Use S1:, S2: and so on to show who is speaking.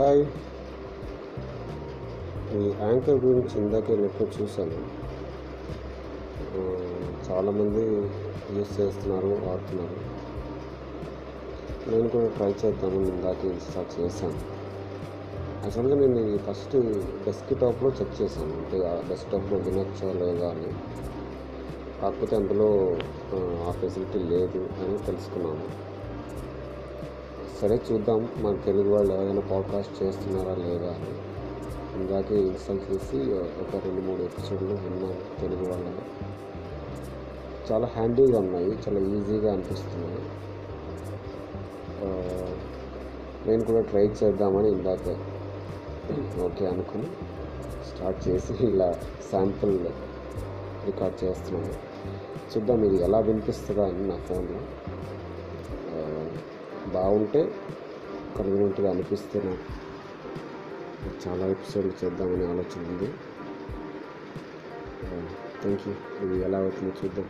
S1: Hi. ఈ anchor గురించి ఇందాకే నెట్లో చూశాను. చాలామంది యూస్ చేస్తున్నారు వాడుతున్నారు. నేను కూడా ట్రై చేద్దామని ఇందాక స్టార్ట్ చేశాను. యాక్చువల్గా నేను ఇది ఫస్ట్ డెస్క్టాప్లో చెక్ చేశాను. అంటే ఆ డెస్క్టాప్లో వినొచ్చా లేదా అని. కాకపోతే అందులో ఆ ఫెసిలిటీ లేదు అని తెలుసుకున్నాను. సరే చూద్దాం. మన తెలుగు వాళ్ళు ఏదైనా పాడ్కాస్ట్ చేస్తున్నారా లేదా అని. ఇందాక ఇన్స్టాల్ చేసి ఒక రెండు మూడు ఎపిసోడ్లు విన్నాను తెలుగు వాళ్ళని చాలా హ్యాండీగా ఉన్నాయి చాలా ఈజీగా అనిపిస్తున్నాయి. నేను కూడా ట్రై చేద్దామని ఇందాక. ఓకే అనుకుని స్టార్ట్ చేసి ఇలా శాంపుల్ రికార్డ్ చేస్తున్నాను. చూద్దాం ఇది ఎలా వినిపిస్తుందా అని నా ఫోన్లో. బాగుంటే కన్వీనియంట్గా అనిపిస్తే నాకు చాలా ఎపిసోడ్లు చేద్దామనే ఆలోచన ఉంది. Uh, థ్యాంక్ యూ ఇది ఎలా అవుతుందో చూద్దాం.